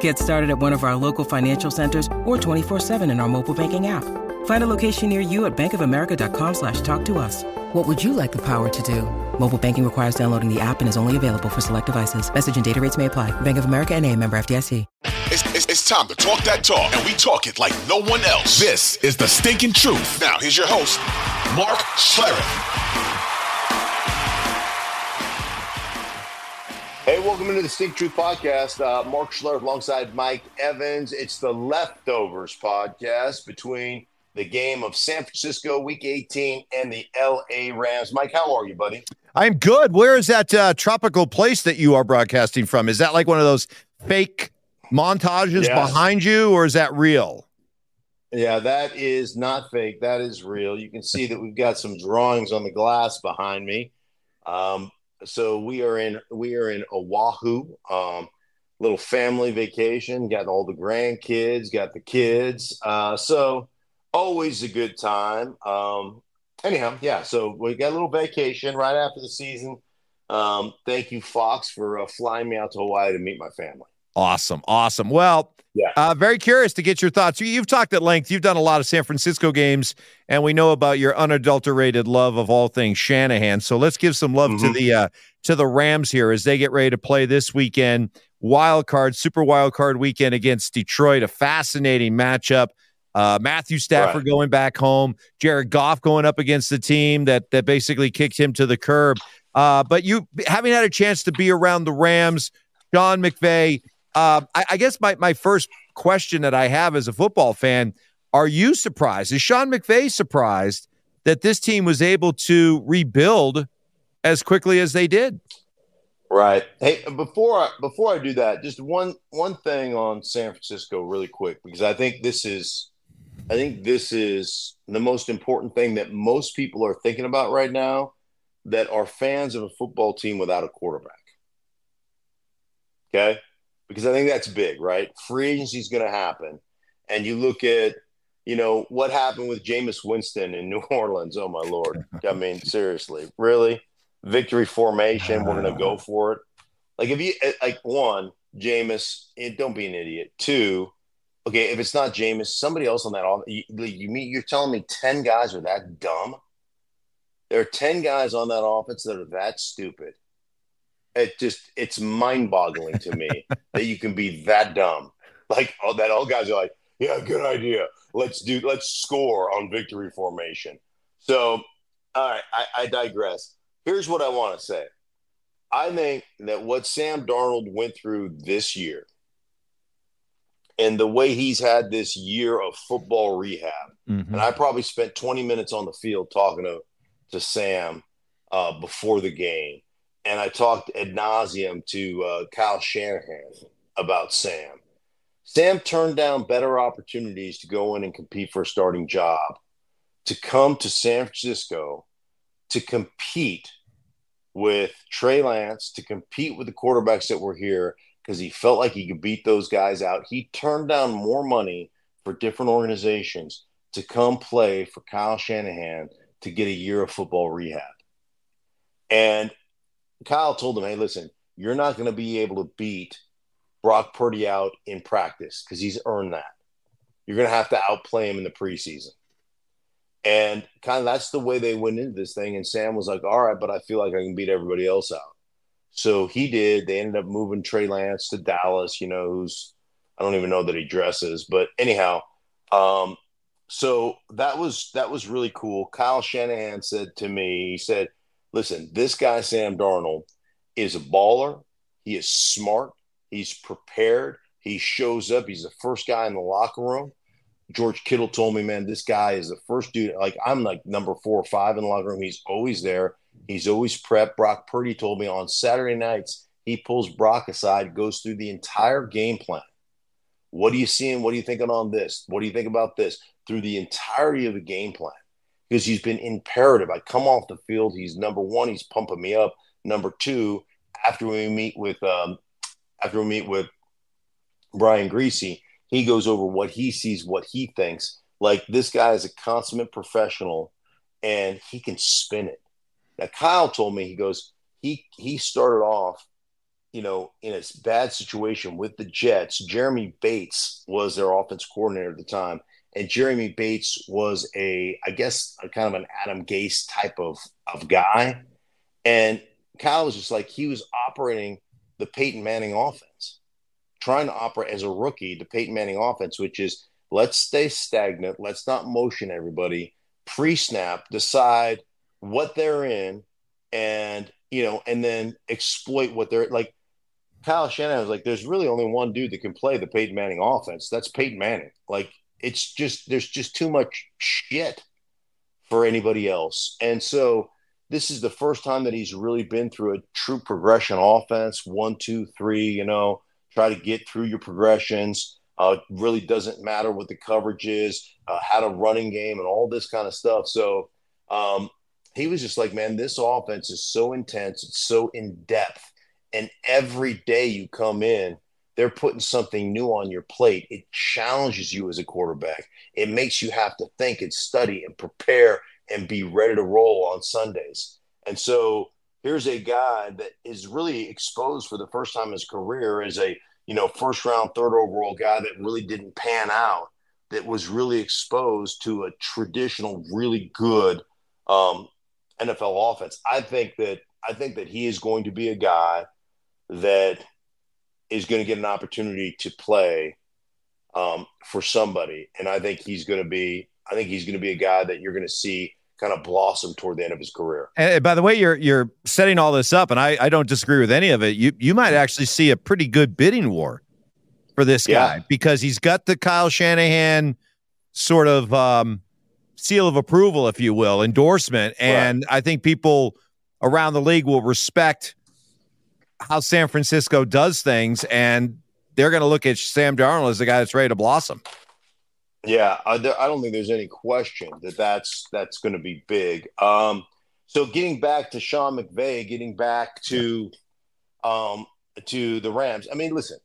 Get started at one of our local financial centers or 24-7 in our mobile banking app. Find a location near you at bankofamerica.com slash talk to us. What would you like the power to do? Mobile banking requires downloading the app and is only available for select devices. Message and data rates may apply. Bank of America and a member FDIC. It's, it's, it's time to talk that talk, and we talk it like no one else. This is the stinking truth. Now, here's your host, Mark Schlereth. Hey, welcome into the Stink Truth Podcast. Uh, Mark Schlereth alongside Mike Evans. It's the Leftovers podcast between the game of San Francisco Week 18 and the LA Rams. Mike, how are you, buddy? I'm good. Where is that uh, tropical place that you are broadcasting from? Is that like one of those fake montages Yes. behind you, or is that real? Yeah, that is not fake. That is real. You can see that we've got some drawings on the glass behind me. Um, so we are in we are in Oahu. Um, little family vacation. Got all the grandkids. Got the kids. Uh, so always a good time. Um, anyhow, yeah. So we got a little vacation right after the season. Um, thank you, Fox, for uh, flying me out to Hawaii to meet my family. Awesome, awesome. Well, Yeah. uh, very curious to get your thoughts. You, you've talked at length. You've done a lot of San Francisco games, and we know about your unadulterated love of all things Shanahan. So let's give some love to Mhm. the uh, to the Rams here as they get ready to play this weekend. Wild card, super wild card weekend against Detroit. A fascinating matchup. Uh, Matthew Stafford Right. going back home. Jared Goff going up against the team that that basically kicked him to the curb. Uh, but you having had a chance to be around the Rams, Sean McVay. Uh, I, I guess my my first question that I have as a football fan: Are you surprised? Is Sean McVay surprised that this team was able to rebuild as quickly as they did? Right. Hey, before I, before I do that, just one one thing on San Francisco, really quick, because I think this is, I think this is the most important thing that most people are thinking about right now, that are fans of a football team without a quarterback. Okay, because I think that's big, right? Free agency is going to happen, and you look at, you know, what happened with Jameis Winston in New Orleans. Oh my lord! I mean, seriously, really? victory formation. We're going to go for it. Like if you like one, Jameis, eh, don't be an idiot. Two, okay, if it's not Jameis, somebody else on that. You, you mean you're telling me ten guys are that dumb? There are ten guys on that offense that are that stupid. It just it's mind boggling to me that you can be that dumb. Like all that all guys are like, yeah, good idea. Let's do let's score on victory formation. So all right, I, I digress here's what I want to say. I think that what Sam Darnold went through this year and the way he's had this year of football rehab, Mm-hmm. and I probably spent 20 minutes on the field talking to, to Sam uh, before the game. And I talked ad nauseum to uh, Kyle Shanahan about Sam. Sam turned down better opportunities to go in and compete for a starting job, to come to San Francisco to compete with Trey Lance, to compete with the quarterbacks that were here because he felt like he could beat those guys out. He turned down more money for different organizations to come play for Kyle Shanahan to get a year of football rehab. And Kyle told him, hey, listen, you're not going to be able to beat Brock Purdy out in practice because he's earned that. You're going to have to outplay him in the preseason. And kind of that's the way they went into this thing. And Sam was like, all right, but I feel like I can beat everybody else out. So he did. They ended up moving Trey Lance to Dallas, you know, who's, I don't even know that he dresses, but anyhow, um, so that was that was really cool. Kyle Shanahan said to me, he said, "Listen, this guy Sam Darnold is a baller. He is smart. He's prepared. He shows up. He's the first guy in the locker room. George Kittle told me, man, this guy is the first dude. Like I'm like number four or five in the locker room. He's always there. He's always prepped. Brock Purdy told me on Saturday nights he pulls Brock aside, goes through the entire game plan. What are you seeing? What are you thinking on this? What do you think about this? Through the entirety of the game plan, because he's been imperative. I come off the field. He's number one. He's pumping me up. Number two, after we meet with um, after we meet with Brian Griese, he goes over what he sees, what he thinks. Like this guy is a consummate professional, and he can spin it. Now Kyle told me he goes he he started off, you know, in a bad situation with the Jets. Jeremy Bates was their offense coordinator at the time, and Jeremy Bates was a I guess a kind of an Adam Gase type of of guy, and Kyle was just like he was operating the Peyton Manning offense, trying to operate as a rookie the Peyton Manning offense, which is let's stay stagnant, let's not motion everybody, pre snap, decide what they're in, and you know, and then exploit what they're like. Kyle Shanahan was like, "There's really only one dude that can play the Peyton Manning offense. That's Peyton Manning. Like, it's just there's just too much shit for anybody else." And so this is the first time that he's really been through a true progression offense one, two, three, you know, try to get through your progressions. Uh, really doesn't matter what the coverage is, uh, had a running game and all this kind of stuff. So um, he was just like, man, this offense is so intense, it's so in depth. And every day you come in, they're putting something new on your plate. It challenges you as a quarterback. It makes you have to think and study and prepare and be ready to roll on Sundays. And so here's a guy that is really exposed for the first time in his career as a you know first round third overall guy that really didn't pan out that was really exposed to a traditional really good um, NFL offense. I think that I think that he is going to be a guy that is going to get an opportunity to play um, for somebody, and I think he's going to be. I think he's going to be a guy that you're going to see kind of blossom toward the end of his career. And by the way, you're you're setting all this up, and I, I don't disagree with any of it. You you might actually see a pretty good bidding war for this guy yeah. because he's got the Kyle Shanahan sort of um, seal of approval, if you will, endorsement, and right. I think people around the league will respect how San Francisco does things, and they're going to look at Sam Darnold as the guy that's ready to blossom. Yeah, I, don't think there's any question that that's that's going to be big. Um, so getting back to Sean McVay, getting back to um, to the Rams. I mean, listen,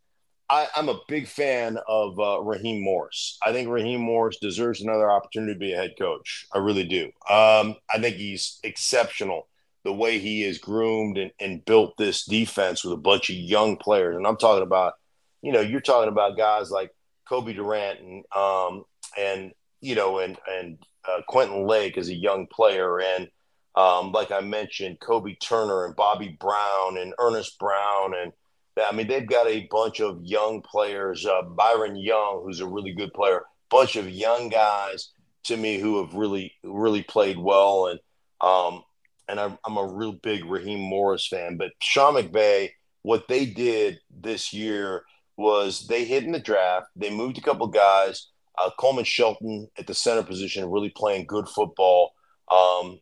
I, am a big fan of uh, Raheem Morris. I think Raheem Morris deserves another opportunity to be a head coach. I really do. Um, I think he's exceptional the way he is groomed and, and built this defense with a bunch of young players. And I'm talking about, you know, you're talking about guys like Cobie Durant and um, and you know and and uh, Quentin Lake as a young player and um, like I mentioned, Kobie Turner and Bobby Brown and Ernest Brown and I mean they've got a bunch of young players. Uh, Byron Young, who's a really good player, bunch of young guys to me who have really really played well and um, and I'm, I'm a real big Raheem Morris fan. But Sean McVay, what they did this year was they hit in the draft. They moved a couple guys. Uh, Coleman Shelton at the center position, really playing good football. Um,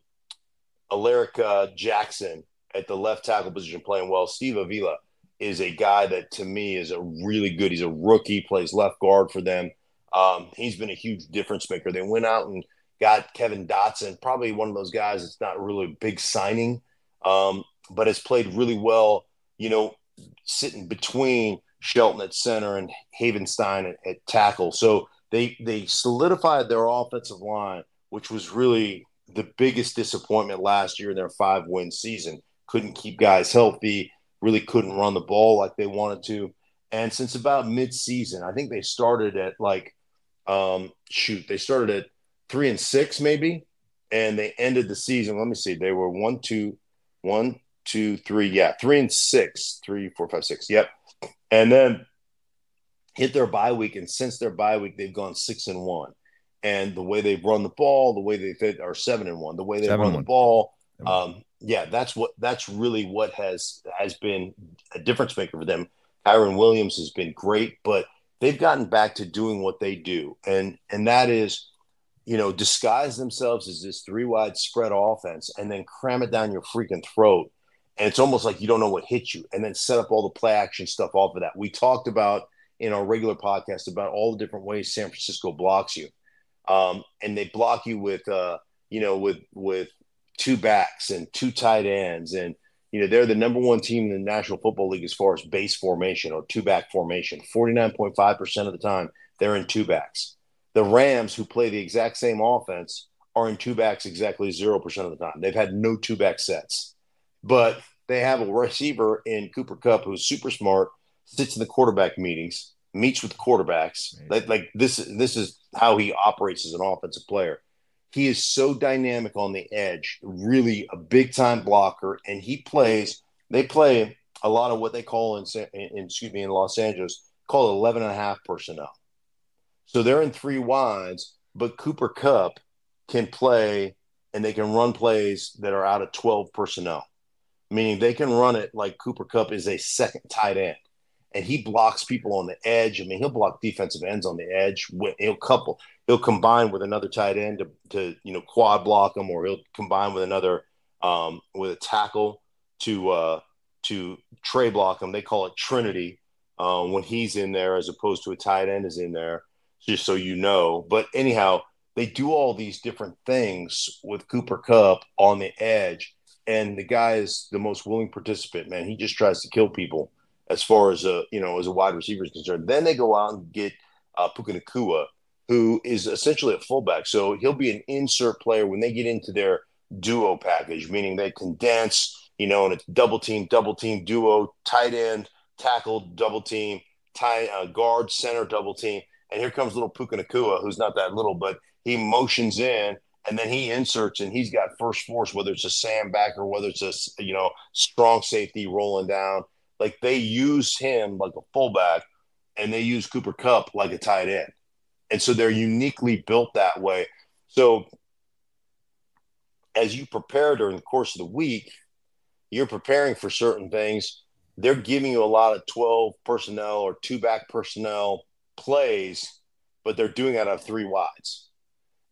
Jackson at the left tackle position, playing well. Steve Avila is a guy that to me is a really good. He's a rookie, plays left guard for them. Um, he's been a huge difference maker. They went out and got Kevin Dotson, probably one of those guys that's not really a big signing, um, but has played really well. You know, sitting between Shelton at center and Havenstein at, at tackle. So they they solidified their offensive line, which was really the biggest disappointment last year in their five win season. Couldn't keep guys healthy, really couldn't run the ball like they wanted to. And since about mid season, I think they started at like um shoot, they started at three and six maybe, and they ended the season. Let me see, they were one, two, one, two, three, yeah, three and six, three, four, five, six. Yep and then hit their bye week. And since their bye week, they've gone six and one. And the way they've run the ball, the way they fit are seven and one, the way they seven run one. the ball, um, yeah, that's what that's really what has has been a difference maker for them. Kyren Williams has been great, but they've gotten back to doing what they do, and and that is, you know, disguise themselves as this three wide spread offense, and then cram it down your freaking throat, and it's almost like you don't know what hit you, and then set up all the play action stuff off of that. We talked about in our regular podcast about all the different ways San Francisco blocks you, um, and they block you with, uh, you know, with with two backs and two tight ends and you know, they're the number one team in the National Football League as far as base formation or two back formation. 49.5% of the time, they're in two backs. The Rams, who play the exact same offense, are in two backs exactly 0% of the time. They've had no two back sets. But they have a receiver in Cooper Kupp who's super smart, sits in the quarterback meetings, meets with quarterbacks. Like, like this, this is how he operates as an offensive player. He is so dynamic on the edge, really a big time blocker, and he plays. They play a lot of what they call in, in excuse me in Los Angeles called 11 and a half personnel. So they're in three wides, but Cooper Kupp can play and they can run plays that are out of 12 personnel, meaning they can run it like Cooper Kupp is a second tight end and he blocks people on the edge. I mean, he'll block defensive ends on the edge. He'll couple, he'll combine with another tight end to, to you know quad block them, or he'll combine with another um, with a tackle to uh, to tray block them. They call it Trinity um, when he's in there, as opposed to a tight end is in there. Just so you know. But anyhow, they do all these different things with Cooper Kupp on the edge, and the guy is the most willing participant. Man, he just tries to kill people as far as a you know as a wide receiver is concerned. Then they go out and get uh, Puka Nacua, who is essentially a fullback. So he'll be an insert player when they get into their duo package, meaning they condense, you know, and it's double team, double team, duo, tight end, tackle, double team, tie uh, guard, center, double team. And here comes little Puka Nacua, who's not that little, but he motions in and then he inserts and he's got first force, whether it's a Sam backer, whether it's a you know strong safety rolling down. Like they use him like a fullback, and they use Cooper Kupp like a tight end, and so they're uniquely built that way. So as you prepare during the course of the week, you're preparing for certain things. They're giving you a lot of 12 personnel or two back personnel plays, but they're doing it out of three wides.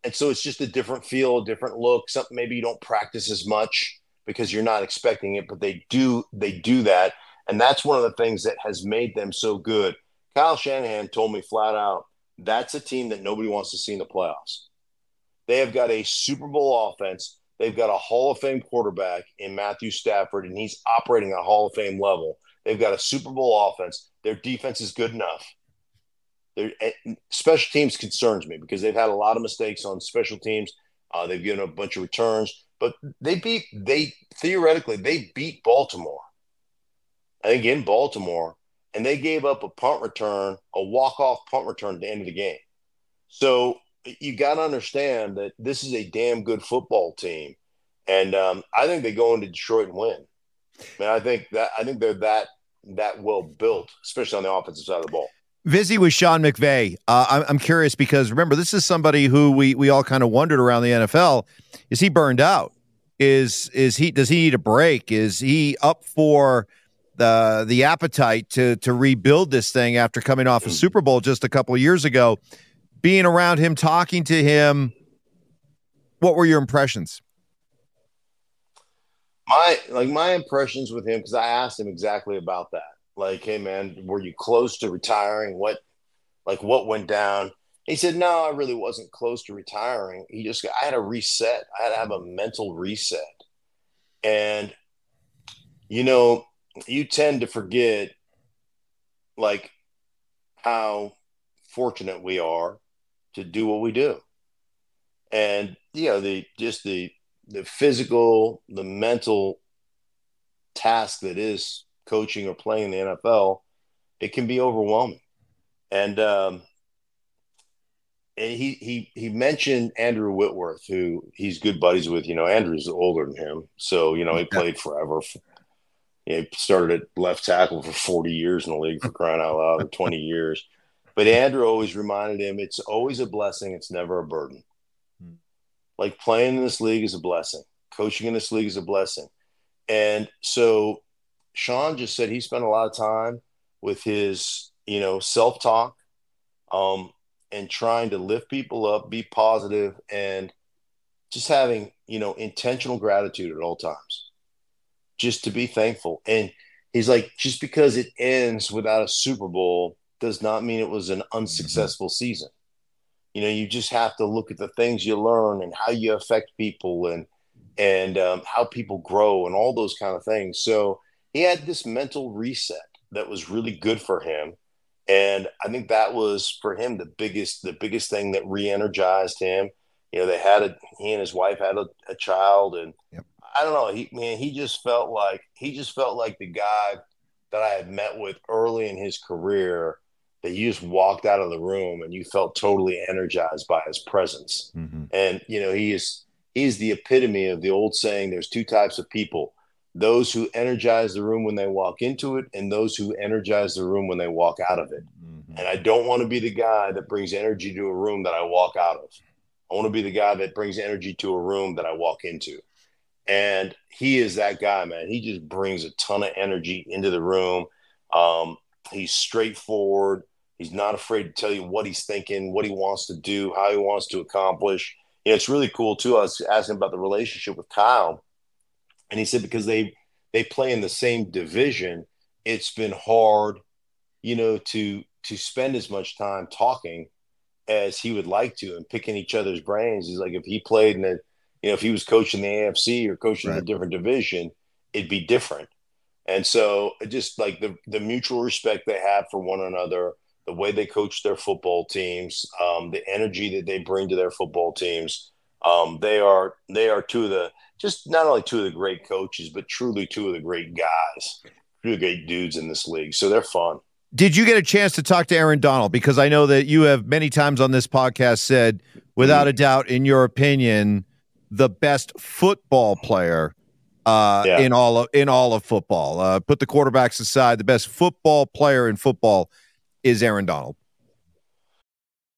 And so it's just a different feel, a different look, something maybe you don't practice as much because you're not expecting it, but they do they do that. And that's one of the things that has made them so good. Kyle Shanahan told me flat out that's a team that nobody wants to see in the playoffs. They have got a Super Bowl offense. They've got a Hall of Fame quarterback in Matthew Stafford, and he's operating at a Hall of Fame level. They've got a Super Bowl offense. Their defense is good enough. Their special teams concerns me because they've had a lot of mistakes on special teams. Uh, they've given a bunch of returns, but they beat they theoretically they beat Baltimore. I think in Baltimore, and they gave up a punt return, a walk-off punt return at the end of the game. So you got to understand that this is a damn good football team, and um, I think they go into Detroit and win. Mean, I think that I think they're that that well built, especially on the offensive side of the ball. Vizzy with Sean McVay. Uh, I'm, I'm curious because remember, this is somebody who we we all kind of wondered around the NFL. Is he burned out? Is is he does he need a break? Is he up for the the appetite to to rebuild this thing after coming off a Super Bowl just a couple years ago. Being around him, talking to him, what were your impressions? My like my impressions with him because I asked him exactly about that. Like, hey man, were you close to retiring? What like what went down? He said, No, I really wasn't close to retiring. He just I had a reset. I had to have a mental reset. And you know, you tend to forget like how fortunate we are to do what we do and you know the just the the physical the mental task that is coaching or playing in the NFL it can be overwhelming and um and he he he mentioned Andrew Whitworth who he's good buddies with you know Andrew's older than him so you know he played forever he started at left tackle for 40 years in the league for crying out loud, or 20 years. But Andrew always reminded him it's always a blessing, it's never a burden. Hmm. Like playing in this league is a blessing, coaching in this league is a blessing. And so Sean just said he spent a lot of time with his, you know, self talk um, and trying to lift people up, be positive, and just having, you know, intentional gratitude at all times, just to be thankful. And he's like, just because it ends without a Super Bowl does not mean it was an unsuccessful mm-hmm. season. You know, you just have to look at the things you learn and how you affect people and and um, how people grow and all those kind of things. So he had this mental reset that was really good for him, and I think that was for him the biggest the biggest thing that re-energized him. You know, they had a he and his wife had a, a child, and yep. I don't know. He man, he just felt like he just felt like the guy that I had met with early in his career that you just walked out of the room and you felt totally energized by his presence. Mm-hmm. And you know, he is he's the epitome of the old saying there's two types of people those who energize the room when they walk into it and those who energize the room when they walk out of it. Mm-hmm. And I don't want to be the guy that brings energy to a room that I walk out of. I want to be the guy that brings energy to a room that I walk into. And he is that guy, man. He just brings a ton of energy into the room. Um, he's straightforward. He's not afraid to tell you what he's thinking, what he wants to do, how he wants to accomplish. You know, it's really cool too. I was asking about the relationship with Kyle, and he said because they they play in the same division, it's been hard, you know, to to spend as much time talking as he would like to and picking each other's brains. He's like if he played in a, you know, if he was coaching the AFC or coaching right. a different division, it'd be different. And so just like the the mutual respect they have for one another, the way they coach their football teams, um, the energy that they bring to their football teams. Um, they are they are two of the just not only two of the great coaches, but truly two of the great guys, two of the great dudes in this league. So they're fun. Did you get a chance to talk to Aaron Donald? Because I know that you have many times on this podcast said, without a doubt, in your opinion, the best football player uh, yeah. in all of in all of football. Uh, put the quarterbacks aside, the best football player in football is Aaron Donald.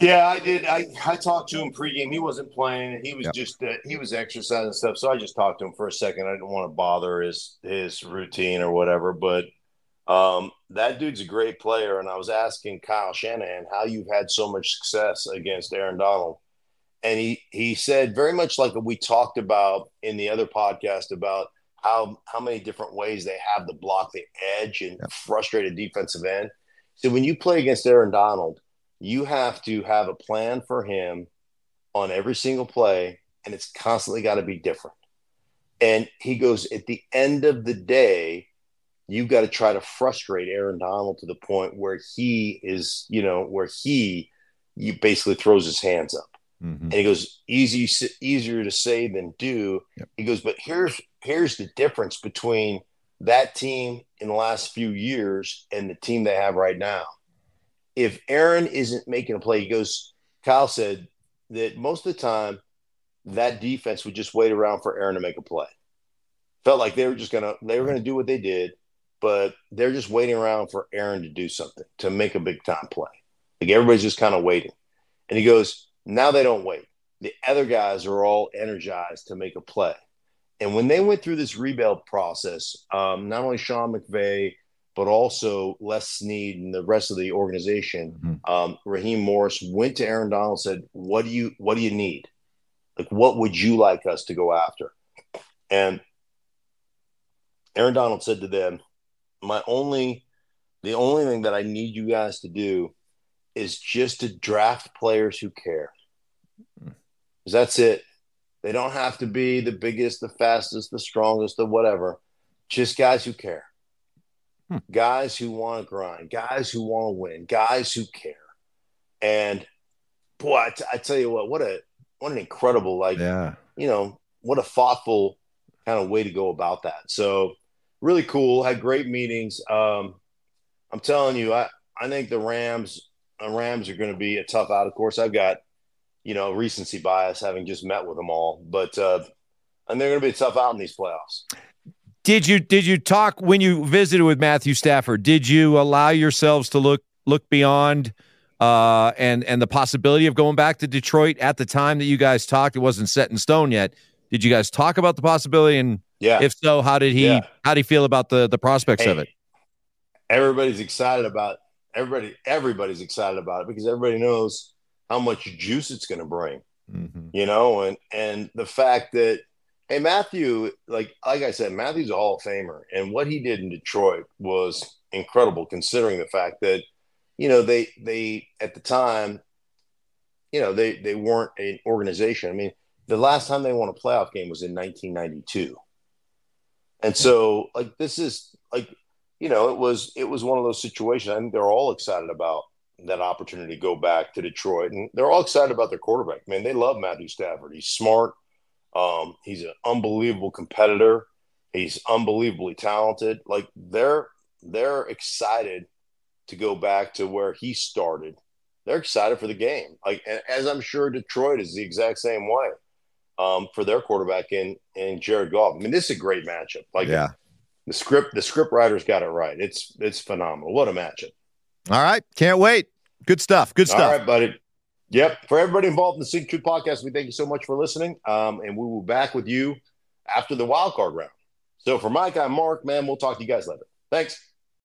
Yeah, I did. I, I talked to him pregame. He wasn't playing. He was yep. just uh, he was exercising stuff. So I just talked to him for a second. I didn't want to bother his his routine or whatever. But um, that dude's a great player. And I was asking Kyle Shanahan how you've had so much success against Aaron Donald, and he he said very much like we talked about in the other podcast about how how many different ways they have to block the edge and yep. frustrate a defensive end. So when you play against Aaron Donald you have to have a plan for him on every single play, and it's constantly got to be different. And he goes, at the end of the day, you've got to try to frustrate Aaron Donald to the point where he is, you know, where he you basically throws his hands up. Mm-hmm. And he goes, easy, easier to say than do. Yep. He goes, but here's here's the difference between that team in the last few years and the team they have right now if Aaron isn't making a play, he goes, Kyle said that most of the time that defense would just wait around for Aaron to make a play. Felt like they were just gonna they were gonna do what they did, but they're just waiting around for Aaron to do something to make a big time play. Like everybody's just kind of waiting. And he goes, now they don't wait. The other guys are all energized to make a play. And when they went through this rebuild process, um, not only Sean McVay, but also Les Snead and the rest of the organization. Mm-hmm. Um, Raheem Morris went to Aaron Donald and said, "What do you What do you need? Like, what would you like us to go after?" And Aaron Donald said to them, "My only, the only thing that I need you guys to do is just to draft players who care. Mm-hmm. That's it. They don't have to be the biggest, the fastest, the strongest, the whatever. Just guys who care." Hmm. Guys who want to grind, guys who want to win, guys who care. And boy, I, tell you what, what a what an incredible like, yeah. you know, what a thoughtful kind of way to go about that. So really cool. Had great meetings. Um, I'm telling you, I I think the Rams the Rams are going to be a tough out. Of course, I've got you know recency bias having just met with them all, but uh, and they're going to be a tough out in these playoffs. Did you did you talk when you visited with Matthew Stafford? Did you allow yourselves to look look beyond uh, and and the possibility of going back to Detroit at the time that you guys talked? It wasn't set in stone yet. Did you guys talk about the possibility? And yeah, if so, how did he Yeah. how did he feel about the the prospects of it? Everybody's excited about everybody. Everybody's excited about it because everybody knows how much juice it's going to bring. Mhm. you know, and and the fact that hey Matthew, like like I said, Matthew's a Hall of Famer, and what he did in Detroit was incredible, considering the fact that you know they they at the time, you know they they weren't an organization. I mean, the last time they won a playoff game was in 1992, and so like this is like you know it was it was one of those situations. I think they're all excited about that opportunity to go back to Detroit, and they're all excited about their quarterback. Man, they love Matthew Stafford. He's smart. Um, he's an unbelievable competitor. He's unbelievably talented. Like they're they're excited to go back to where he started. They're excited for the game. Like and as I'm sure Detroit is the exact same way um, for their quarterback in in Jared Goff. I mean, this is a great matchup. Like Yeah. the script the script writers got it right. It's it's phenomenal. What a matchup. All right, can't wait. Good stuff. Good stuff. All right, buddy. Yep. For everybody involved in the Sync Truth podcast, we thank you so much for listening. Um, and we will be back with you after the wild card round. So for Mike, I'm Mark, man. We'll talk to you guys later. Thanks.